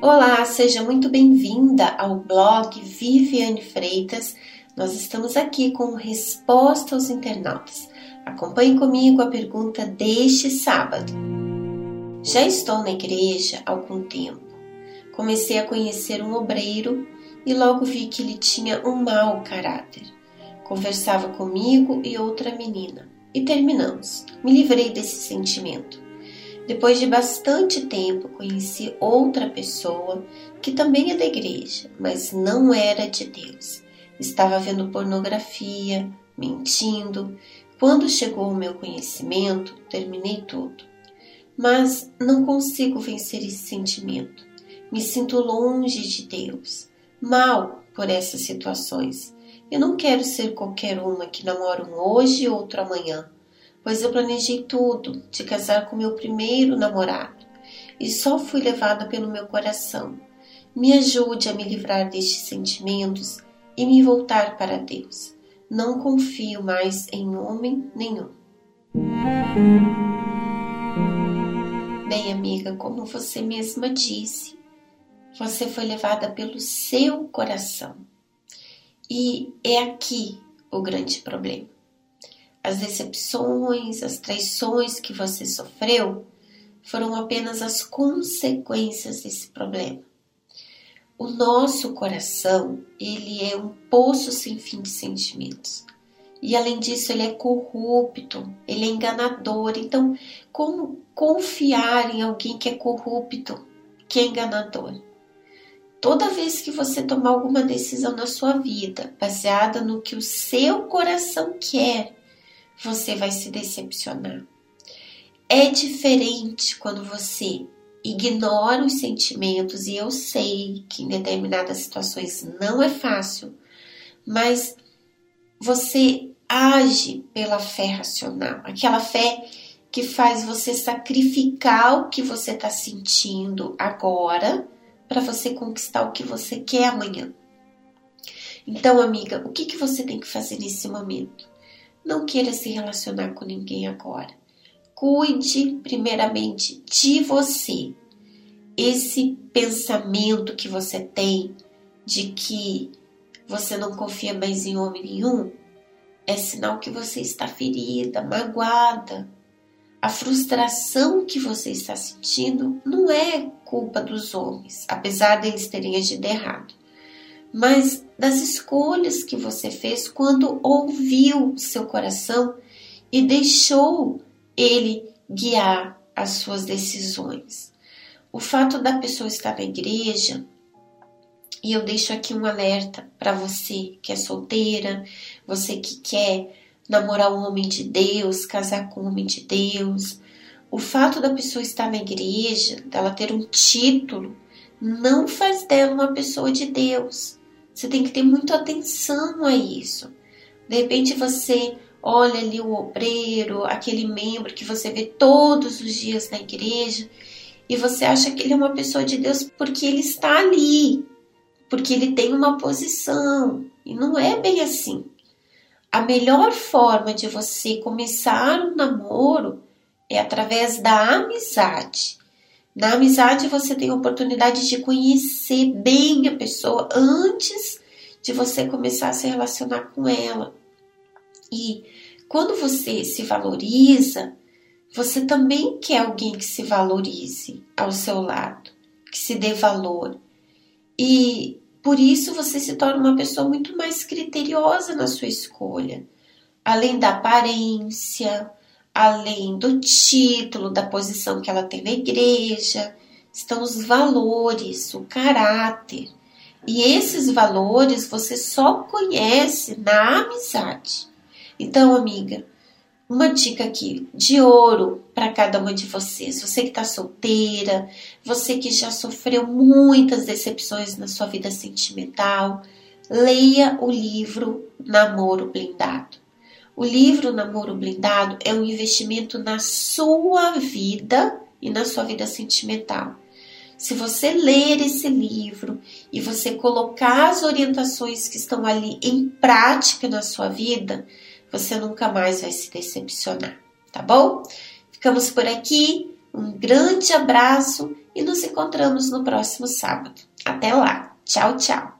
Olá, seja muito bem-vinda ao blog Viviane Freitas. Nós estamos aqui com resposta aos internautas. Acompanhe comigo a pergunta deste sábado. Já estou na igreja há algum tempo. Comecei a conhecer um obreiro e logo vi que ele tinha um mau caráter. Conversava comigo e outra menina e terminamos. Me livrei desse sentimento. Depois de bastante tempo, conheci outra pessoa que também é da igreja, mas não era de Deus. Estava vendo pornografia, mentindo. Quando chegou o meu conhecimento, terminei tudo. Mas não consigo vencer esse sentimento. Me sinto longe de Deus, mal por essas situações. Eu não quero ser qualquer uma que namora um hoje e outro amanhã pois eu planejei tudo de casar com meu primeiro namorado e só fui levada pelo meu coração. Me ajude a me livrar destes sentimentos e me voltar para Deus. Não confio mais em homem nenhum. Bem, amiga, como você mesma disse, você foi levada pelo seu coração. E é aqui o grande problema as decepções, as traições que você sofreu foram apenas as consequências desse problema. O nosso coração, ele é um poço sem fim de sentimentos. E além disso, ele é corrupto, ele é enganador. Então, como confiar em alguém que é corrupto, que é enganador? Toda vez que você tomar alguma decisão na sua vida baseada no que o seu coração quer, você vai se decepcionar. É diferente quando você ignora os sentimentos, e eu sei que em determinadas situações não é fácil, mas você age pela fé racional, aquela fé que faz você sacrificar o que você está sentindo agora para você conquistar o que você quer amanhã. Então, amiga, o que, que você tem que fazer nesse momento? Não queira se relacionar com ninguém agora. Cuide primeiramente de você. Esse pensamento que você tem de que você não confia mais em homem nenhum é sinal que você está ferida, magoada. A frustração que você está sentindo não é culpa dos homens, apesar deles terem agido errado mas das escolhas que você fez quando ouviu seu coração e deixou ele guiar as suas decisões. O fato da pessoa estar na igreja, e eu deixo aqui um alerta para você que é solteira, você que quer namorar um homem de Deus, casar com um homem de Deus. O fato da pessoa estar na igreja, dela ter um título, não faz dela uma pessoa de Deus. Você tem que ter muita atenção a isso. De repente você olha ali o obreiro, aquele membro que você vê todos os dias na igreja, e você acha que ele é uma pessoa de Deus porque ele está ali, porque ele tem uma posição. E não é bem assim. A melhor forma de você começar um namoro é através da amizade. Na amizade você tem a oportunidade de conhecer bem a pessoa antes de você começar a se relacionar com ela. E quando você se valoriza, você também quer alguém que se valorize ao seu lado, que se dê valor. E por isso você se torna uma pessoa muito mais criteriosa na sua escolha. Além da aparência, além do título, da posição que ela tem na igreja, estão os valores, o caráter. E esses valores você só conhece na amizade. Então, amiga, uma dica aqui de ouro para cada uma de vocês. Você que está solteira, você que já sofreu muitas decepções na sua vida sentimental, leia o livro Namoro Blindado. O livro Namoro Blindado é um investimento na sua vida e na sua vida sentimental. Se você ler esse livro e você colocar as orientações que estão ali em prática na sua vida, você nunca mais vai se decepcionar, tá bom? Ficamos por aqui. Um grande abraço e nos encontramos no próximo sábado. Até lá. Tchau, tchau.